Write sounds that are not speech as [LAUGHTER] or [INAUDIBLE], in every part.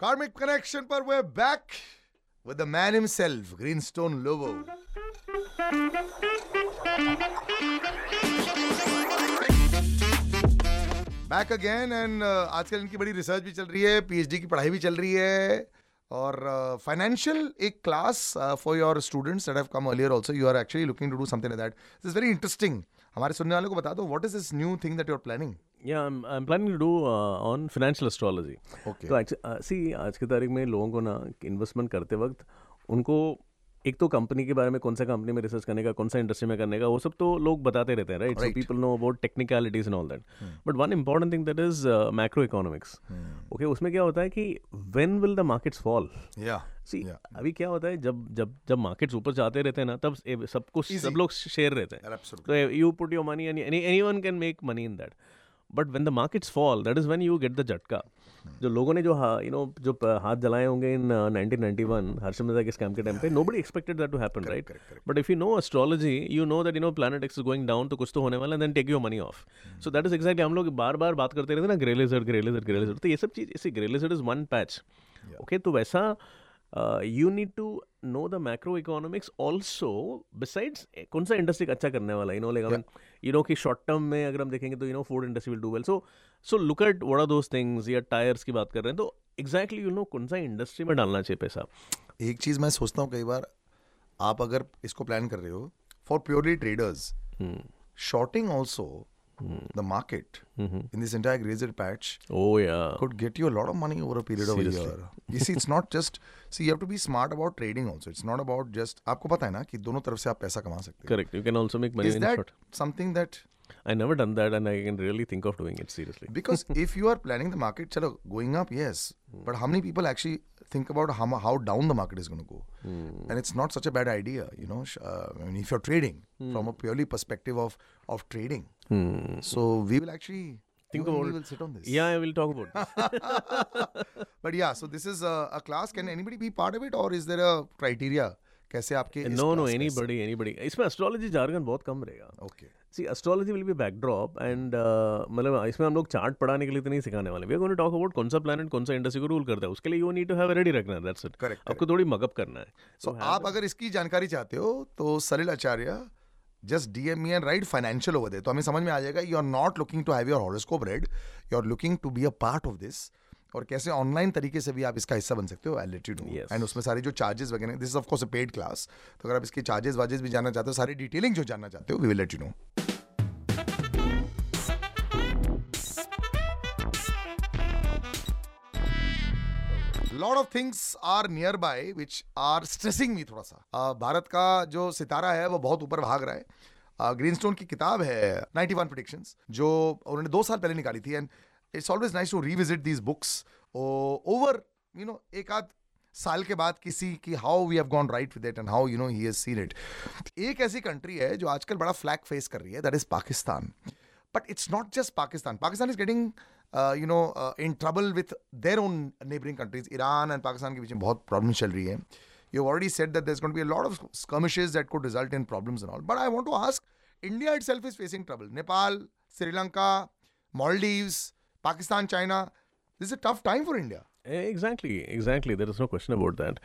Karmic connection पर we're back with the man himself, Greenstone Lobo. Back again and आजकल इनकी बड़ी research भी चल रही है पीएचडी की पढ़ाई भी चल रही है और फाइनेंशियल एक class for your students that have come earlier also you are actually looking to do something that this is very interesting हमारे सुनने वालों को बता दो what is this new thing that you are planning Yeah, I'm, I'm planning to do uh, on financial astrology. Okay. तो सी आज की तारीख में लोगों को ना इन्वेस्टमेंट करते वक्त उनको एक तो कंपनी के बारे में कौन सा कंपनी में रिसर्च करने का कौन सा इंडस्ट्री में करने का वो सब तो लोग बताते रहते हैं right so people know about technicalities and all that but one important thing that is macroeconomics okay उसमें क्या होता है कि when will the markets fall या सी Yeah. अभी क्या होता है जब जब जब मार्केट्स ऊपर जाते रहते हैं ना तब सब कुछ. सब लोग शेयर रहते हैं। तो you put your money any anyone can make money in that but when the markets fall that is when you get the झटका जो लोगों ने जो यू नो जो हाथ जलाए होंगे इन 1991 हर्षद मेहता के स्कैम के टाइम पे nobody expected that to happen right. But if you know astrology you know that you know planet X is going down तो कुछ तो होने वाला then take your money off so that is exactly हम लोग बार बार बात करते रहते ना grey lizard grey lizard grey lizard तो ये सब चीज़ इसी grey lizard is one patch okay तो वैसा you need to know the macro economics also besides कौन सा इंडस्ट्री अच्छा करने वाला you know like you know कि शॉर्ट टर्म में अगर हम देखेंगे तो you know food industry will do well so so look at what are those things या टायर्स की बात कर रहे हैं तो एग्जैक्टली यू नो कौन सा इंडस्ट्री में डालना चाहिए पैसा? एक चीज़ मैं सोचता हूँ कई बार आप अगर इसको प्लान कर रहे हो for purely traders shorting also The market in this entire grazer patch oh yeah could get you a lot of money over a period of a Seriously. year. [LAUGHS] You see, it's not just see you have to be smart about trading also. It's not about just आपको पता है ना कि दोनों तरफ से आप पैसा कमा सकते correct you can also make हो. Money Is in that short something that I never done that, and I can really think of doing it seriously. because [LAUGHS] if you are planning the market, chalo going up, yes, but how many people actually think about how how down the market is going to go? Hmm. And it's not such a bad idea, you know. Uh, I mean, if you're trading hmm. from a purely perspective of of trading, hmm. so we will actually Think you about me it. will sit on this. Yeah, I will talk about this. [LAUGHS] But yeah, so this is a, a class. Can anybody be part of it, or is there a criteria? कैसे आपके no no any बड़ी any anybody. इसमें astrology jargon बहुत कम रहेगा. See, astrology will be backdrop and uh, मतलब इसमें हम लोग चार्ट पढ़ाने के लिए तो नहीं सिखाने वाले. To talk about कौन सा प्लैनेट कौन सा इंडस्ट्री को रूल करता है. उसके लिए need to have a ready reckoner. That's it. Correct, आपको थोड़ी मगअप करना है. So आप अगर इसकी जानकारी चाहते हो तो Salil Acharya just D M and write financial over there तो हमें समझ में आ जाएगा you are not looking to have your horoscope read you are looking to be a part of this और कैसे ऑनलाइन तरीके से भी आप इसका हिस्सा बन सकते हो Yes. एंड उसमें सारे जो चार्जेस वगैरह this is of course a paid class तो अगर आप इसके चार्जेस वार्जेस भी जानना चाहते हो सारी डिटेलिंग जो जानना चाहते हो we will let you know lot of things are near by which are stressing me थोड़ा सा। uh, भारत का जो सितारा है वो बहुत ऊपर भाग रहा है। ग्रीनस्टोन की किताब है 91 वन प्रोडिक्शंस जो उन्होंने दो साल पहले निकाली थी। And it's always nice to revisit these books over you know एक आध साल के बाद किसी की how we have gone right with and how you know he seen it एक ऐसी कंट्री है जो आजकल बड़ा फ्लैग फेस कर रही है that is Pakistan but it's not just Pakistan Pakistan is getting you know in trouble with their own neighbouring countries Iran and Pakistan के बीच में बहुत प्रॉब्लम चल रही है. You already set that thus gonna be lot of skirmishes that could result in problem in all but I want to ask India itself is facing trouble Nepal Sri Lanka Maldives Pakistan, China. This is a tough time for India. Eh, exactly, exactly. There is no question about that.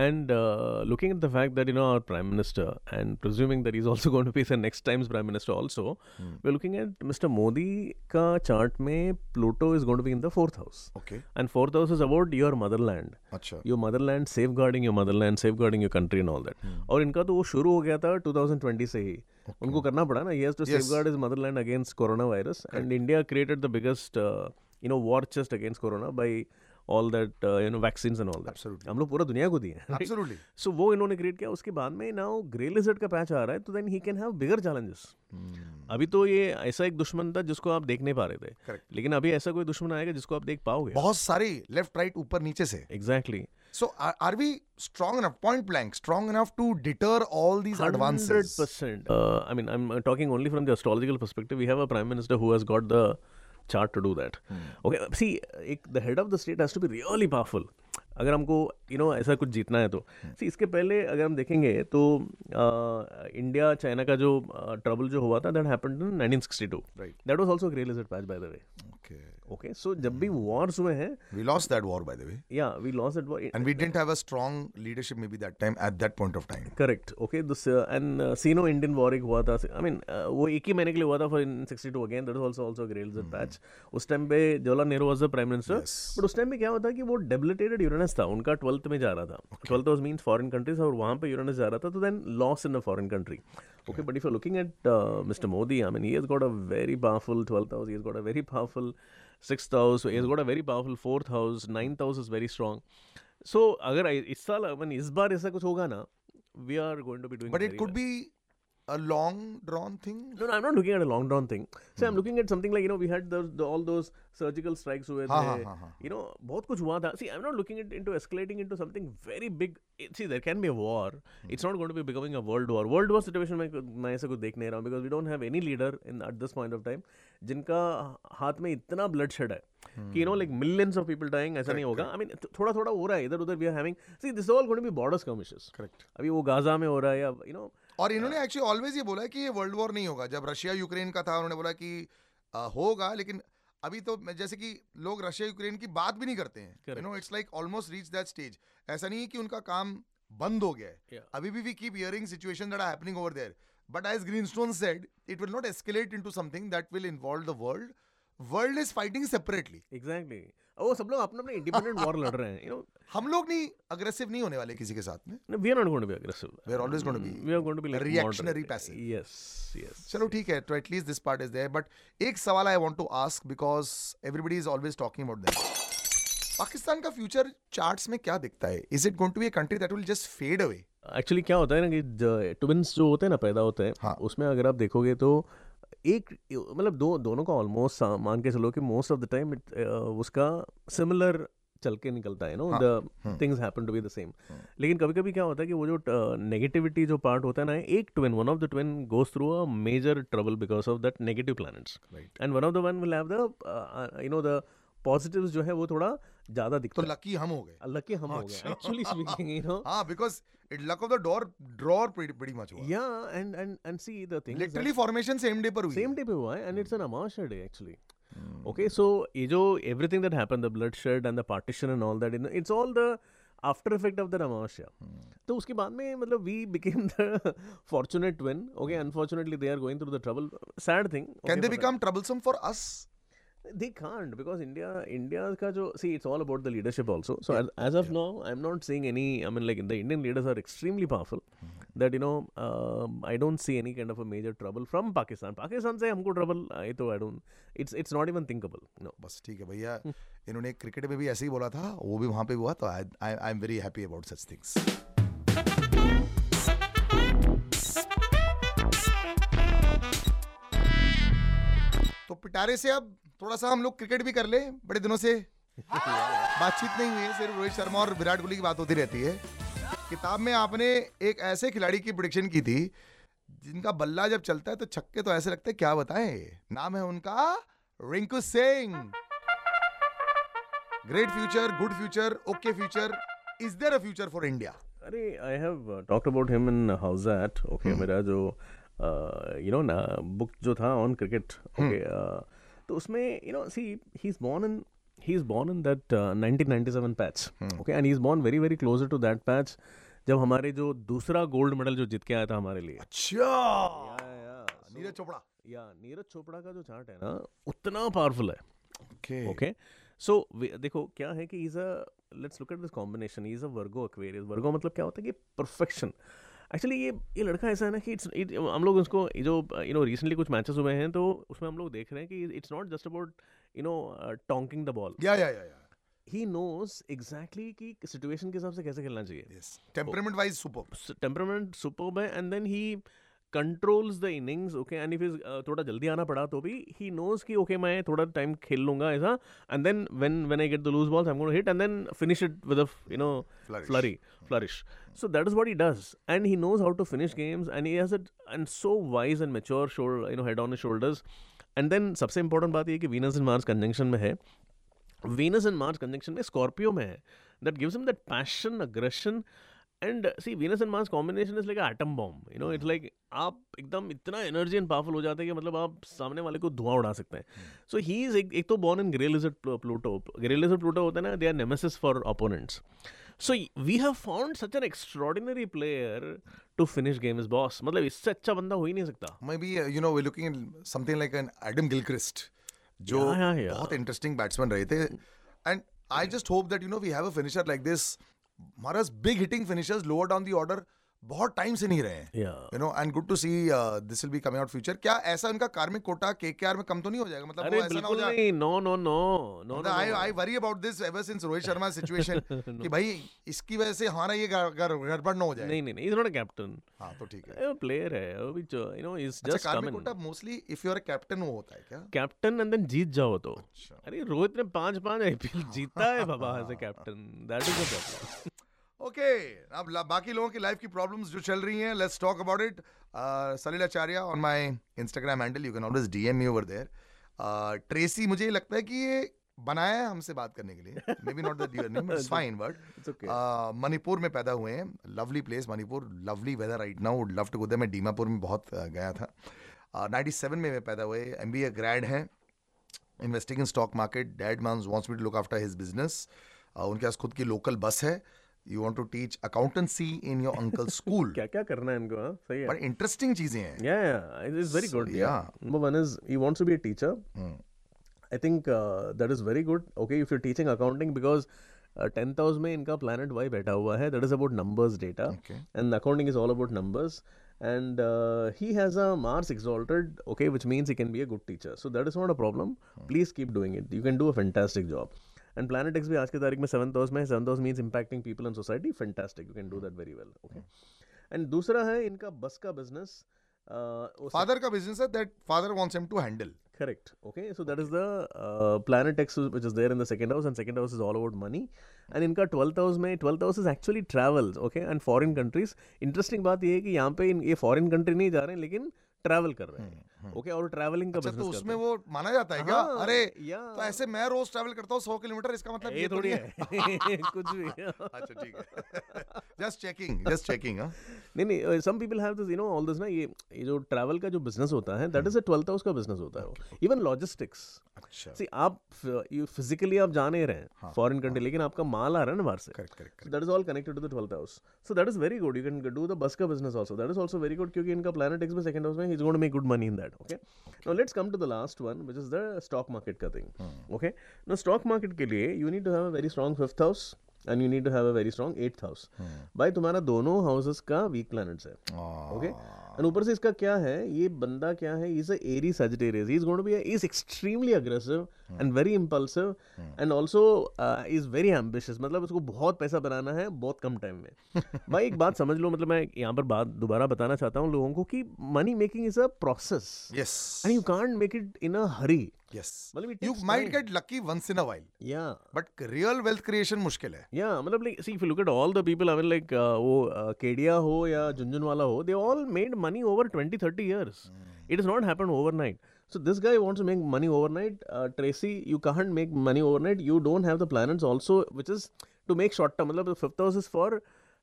And uh, looking at the fact that you know our prime minister, and presuming that he's also [LAUGHS] going to be the next time's prime minister, also, we're looking at Mr. Modi ka chart में Pluto is going to be in the fourth house. Okay. And fourth house is about your motherland. अच्छा. Your motherland, safeguarding your motherland, safeguarding your country and all that. और इनका तो वो शुरू हो गया था 2020 से ही. उनको करना पड़ा ना. He has to Yes. safeguard his motherland against coronavirus. And India created the biggest, uh, you know, war chest against corona by all that, uh, you know, vaccines and all that. Absolutely. हम लोग पूरा दुनिया को दिए. right? सो वो इन्होंने create किया उसके बाद में नाउ ग्रे लिजर्ड का पैच आ रहा है तो then he can have bigger challenges अभी तो ये ऐसा एक दुश्मन था जिसको आप देख नहीं पा रहे थे Correct. लेकिन अभी ऐसा कोई दुश्मन आएगा जिसको आप देख पाओगे बहुत सारे लेफ़्ट राइट ऊपर नीचे से exactly So are, are we strong enough, point blank, strong enough to deter all these 100%. advances? 100%. Uh, I mean, I'm uh, talking only from the astrological perspective. We have a prime minister who has got the chart to do that. Okay, see, एक, the head of the state has to be really powerful. अगर हमको you no ऐसा कुछ जीतना है तो। सी इसके पहले अगर हम देखेंगे तो इंडिया चाइना का जो ट्रबल जो हुआ था that happened in 1962 right that was also grey lizard patch by the way Okay. Okay so जब भी वॉर्स हुए हैं We lost that war, by the way. या we loss it And we didn't have a strong leadership maybe that time at that point of time. Correct okay this and Sino Indian war एक हुआ था I mean वो एक ही महीने के लिए हुआ था for in 62 again that was also also grails patch उस टाइम पे Jawaharlal Nehru was the prime minister Yes. But उस टाइम पे क्या होता कि वो डेबिलिटेटेड यूरेनस था उनका ट्वेल्थ में जा रहा था twelfth was means foreign countries और वहाँ पे यूरेनस जा रहा था तो then loss in a foreign Okay, but if you're looking at uh, Mr. Modi, I mean, he has got a very powerful 12th house, he has got a very powerful 6th house, he has got a very powerful 4th house, 9th house is very strong. So, agar is saal, I mean, is bar aisa kuch we are going to be doing But it could well. be a long drawn thing. No, no, I'm not looking at a long drawn thing. See, I'm looking at something like you know we had those the, all those surgical strikes हुए हाँ, थे. हाँ, हाँ, हाँ. You know बहुत कुछ हुआ था. See, I'm not looking it into escalating into something very big. It- See, there can be a war. Hmm. It's not going to be becoming a world war. World war situation में मैं ऐसा कुछ देख नहीं रहा हूँ because we don't have any leader in at this point of time जिनका हाथ में इतना bloodshed है कि you know like millions of people dying ऐसा नहीं होगा. I mean थोड़ा थोड़ा हो रहा है इधर उधर we are having. See, this is all going to be border skirmishes. Correct. अभी वो गाजा में हो रहा है या you know और इन्होंने एक्चुअली ऑलवेज ये बोला है कि ये वर्ल्ड वॉर नहीं होगा। जब रशिया यूक्रेन का था उन्होंने बोला कि आ, होगा लेकिन अभी तो जैसे कि लोग रशिया यूक्रेन की बात भी नहीं करते हैं। You know it's like almost reach that stage ऐसा नहीं है कि उनका काम बंद हो गया है। Yeah. अभी भी we keep hearing situation that are happening over there but as Greenstone said it will not escalate into something that will involve the world world is fighting separately exactly वो सब लोग अपने अपने इंडिपेंडेंट वॉर लड़ रहे हैं you no हम लोग नहीं अग्रेसिव नहीं होने वाले किसी के साथ में are not going to be aggressive. We are always going to be We are going to be like reactionary moderate. passive. Yes, yes. चलो ठीक है तो at least this part is there but एक सवाल I want to ask because everybody is always talking about that Pakistan का future charts में क्या दिखता है is it going to be a country that will just fade away actually क्या होता है ना कि ट्विंस जो होते हैं ना पैदा होते हैं हाँ। उसमें अगर आप देखोगे तो एक मतलब दो दोनों का ऑलमोस्ट मान के चलो कि मोस्ट ऑफ़ द टाइम उसका सिमिलर चल के निकलता है no the things happen to be the same लेकिन कभी कभी क्या होता है कि वो जो नेगेटिविटी जो पार्ट होता है ना एक twin one of the twin goes through a major trouble because of that negative planets and one of the one will have the you know the positives जो है वो थोड़ा ज़्यादा तो दिखता है। लकी हम हो गए। अल्लाह के हम हो गए। एक्चुअली स्पीकिंग यू नो हाँ because it luck of the door draw pretty much हुआ। And and see the thing is that- literally formation same day पर हुई। सेम डे पे हुआ है and it's an amavasya day actually. Okay so ये जो everything that happen the bloodshed and the partition and all that it's all the after effect of the Hmm. तो उसके बाद में मतलब we became the fortunate twin okay unfortunately they are going through the trouble sad thing can they become troublesome for us they can't because india india ka jo see it's all about the leadership also so yeah. as, as of yeah. now i'm not seeing any i mean like the indian leaders are extremely powerful Mm-hmm. that you know um, i don't see any kind of a major trouble from pakistan pakistan से हमको trouble आई तो i don't it's it's not even thinkable no बस ठीक है भैया इन्होंने cricket में भी ऐसे ही बोला था वो भी वहाँ पे हुआ तो I I am very happy about such things तो पिटारे से अब थोड़ा सा हम लोग क्रिकेट भी कर ले बड़े दिनों से। बातचीत नहीं हुई है सिर्फ़ रोहित शर्मा और विराट कोहली की बात होती रहती है। किताब में आपने एक ऐसे खिलाड़ी की प्रोडिक्शन की थी जिनका बल्ला जब चलता है तो छक्के तो ऐसे लगते हैं क्या बताएँ? नाम है उनका Rinku Singh. Great future good future okay future is there a future for India अरे I have talked about him in house that okay मेरा जो यू नो ना बुक जो था ऑन क्रिकेट ओके तो उसमें you know see he is born in he is born in that 1997 patch okay and he is born very very closer to that patch जब हमारे जो दूसरा गोल्ड मेडल जो जीत के आया था हमारे लिए। अच्छा! नीरज चोपड़ा। या नीरज चोपड़ा का जो चार्ट है ना उतना पावरफुल है। ओके ओके सो देखो क्या है कि is a let's look at this combination is a Virgo Aquarius Virgo मतलब क्या होता है कि परफेक्शन एक्चुअली ये ये लड़का ऐसा है ना कि इट्स हम लोग उसको जो यू नो रिसेंटली कुछ मैचेस हुए हैं तो उसमें हम लोग देख रहे हैं कि it's not just about you know tonking the ball या या या ही नोज़ एग्जैक्टली कि सिचुएशन के हिसाब से कैसे खेलना चाहिए. Temperament wise super temperament super है and then he controls the innings okay and if is थोड़ा जल्दी आना पड़ा तो भी ही नोज़ कि ओके मैं थोड़ा टाइम खेल लूँगा ऐसा and then when when I get the loose balls I am going hit and then finish it with a you know Flourish. flurry flourish so that is what he does and he knows how to finish games and he has it and so wise and mature shoulder you know head on his shoulders and then सबसे important बात ये है कि Venus and Mars conjunction में है Venus and Mars conjunction में Scorpio में है that gives him that passion aggression and see Venus and Mars combination is like atom bomb you know it's like आप एकदम इतना एनर्जी एंड पावरफुल हो जाते हैं कि मतलब आप सामने वाले को धुआँ उड़ा सकते हैं। सो ही इज़ एक, तो born in grey lizard Pluto grey lizard Pluto होता है ना they are nemesis for opponents so we have found such an extraordinary player to finish game is boss मतलब इससे अच्छा बंदा हो ही नहीं सकता। Maybe uh, you know we're looking at something like an Adam Gilchrist, जो. बहुत इंटरेस्टिंग बैट्समैन रहे थे। And I just hope that you know we have a finisher like this Maras big hitting finishers lower down the order बहुत time से नहीं रहे हैं। You know and good to see this will be coming out future क्या ऐसा उनका कार्मिक Kota KKR में कम तो नहीं हो जाएगा? मतलब अरे वो ऐसा ना हो जाए नहीं। No no no no I I worry about this ever since Rohit Sharma situation कि भाई इसकी वजह से हमारा ये गड़बड़ ना हो जाए। नहीं नहीं नहीं इज़ नॉट अ कैप्टन हाँ तो ठीक है। प्लेयर है वो भी you no is just karmic quota mostly if you are a captain वो होता है क्या? कैप्टन एंड देन जीत जाओ तो। अच्छा। अरे रोहित ने पाँच पाँच आईपीएल जीता है बाबा as a captain that is the problem okay अब बाकी लोगों की लाइफ की प्रॉब्लम्स जो चल रही हैं let's talk about it Salil Acharya on my Instagram handle you can always DM me over there Tracy मुझे लगता है कि ये बनाया है हमसे बात करने के लिए. Maybe not the dear name it's fine but it's okay Manipur में पैदा हुए हैं. Lovely place Manipur. Lovely weather right now would love to go there मैं डीमापुर में बहुत uh, गया था. नाइन्टी सेवन में मैं पैदा हुए. एम बी ए ग्रैड हैं. Investing in stock market dad mom's wants me to look after his business उनके पास खुद की लोकल बस है. You want to teach accountancy in your uncle school क्या क्या करना है इनको हाँ सही है बट इंटरेस्टिंग चीज़ें हैं Yeah, yeah, it is very So, good. yeah. Yeah. Number one is he wants to be a teacher. Hmm. I think uh, that is very good. Okay, if you're teaching accounting because uh, 10th house में इनका planet Y बैठा हुआ है that is about numbers data Okay. and accounting is all about numbers and uh, he has a Mars exalted okay which means he can be a good teacher so that is not a problem please keep doing it you can do a fantastic job and planet X भी आज की तारीख में seventh house में seventh house means impacting people and society fantastic you can do that very well okay and दूसरा है इनका bus का बिज़नेस फादर का बिज़नेस है that father wants him to handle correct okay so that is the planet X which is there in the second house and second house is all about money and इनका twelfth house में twelfth house is actually travels okay and foreign countries interesting बात ये है कि यहाँ पे ये foreign country नहीं जा रहे हैं लेकिन ट्रैवल कर रहे हैं। ओके और ट्रैवलिंग का अच्छा तो उसमें वो माना जाता है क्या? हाँ, अरे तो ऐसे मैं रोज ट्रैवल करता हूँ सौ किलोमीटर इसका मतलब ये थोड़ी है। [LAUGHS] कुछ भी। [LAUGHS] अच्छा ठीक है। जस्ट चेकिंग जस्ट चेकिंग हाँ। नहीं नहीं some people have this you know all this ना ये ये जो ट्रैवल का जो बिज़नेस होता है that is a twelfth house का बिज़नेस होता है। इवन लॉजिस्टिक्स अच्छा। सी आप यू फिजिकली आप जा नहीं रहे हैं फॉरेन कंट्री लेकिन आपका माल आ रहा है ना बाहर से। That is all connected to the twelfth house so that is very good you can do the bus का business also that is also very good क्योंकि इनका प्लानट एक्स में सेकंड हाउस में is got make good money in that okay no let's come to the last one which is the stock market का thing okay no stock market के लिए you need to have a very strong fifth house and you need to have a very strong eighth house. भाई तुम्हारा दोनों houses का weak planets है. Okay. And ऊपर से इसका क्या है ये बंदा क्या है is Aries Sagittarius he is going to be is extremely aggressive and very impulsive and also is very ambitious मतलब उसको बहुत पैसा बनाना है बहुत कम टाइम में। [LAUGHS] भाई एक बात समझ लो मतलब मैं यहाँ पर बात दोबारा बताना चाहता हूँ लोगों को कि money making is a process yes and you can't make it in a hurry मतलब you might time. Get lucky once in while yeah but real मुश्किल है। या मतलब like see if you look at all the people I mean like वो uh, Kedia हो या झुंझुनवाला हो they all made money over 20 30 years. It has not happened overnight. so this guy wants to make money overnight uh, tracy you can't make money overnight you don't have the planets also which is to make short term मतलब fifth house is for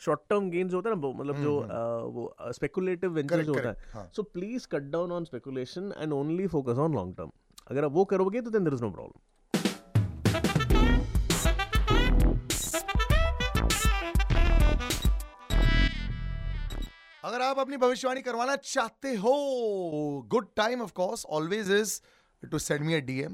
short term gains होता है ना वो मतलब जो uh, वो speculative venture Correct, जो होता correct, हाँ. है so please cut down on speculation and only focus on long term अगर आप वो करोगे तो then there is no problem अगर आप अपनी भविष्यवाणी करवाना चाहते हो good time of course always is to send me a DM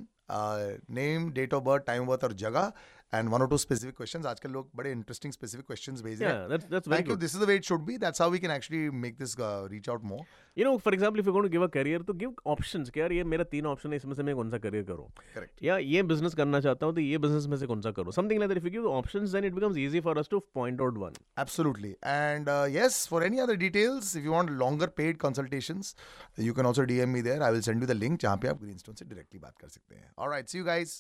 name date of birth time birth और जगह एंड वन और टू स्पेसिफिक क्वेश्चंस आजकल लोग बड़े इंटरेस्टिंग स्पेसिफिक क्वेश्चंस भेज रहे Yeah, हैं that's that's very thank you good. This is the way it should be that's how we can actually make this reach out more You know, for example, if you're going to give a career, तो give options कि यार ये मेरा तीन option है इसमें से मैं कौन सा करियर करूँ करेक्ट या ये बिजनेस करना चाहता हूँ तो ये बिजनेस में से कौन सा करूँ something like that if you give options then it becomes easy for us to point out one Absolutely. And uh, yes, for any other details, if you want longer paid consultations, you can also DM me there. I will send you the link जहाँ पे आप Greenstone से directly बात कर सकते हैं. All right, see you guys.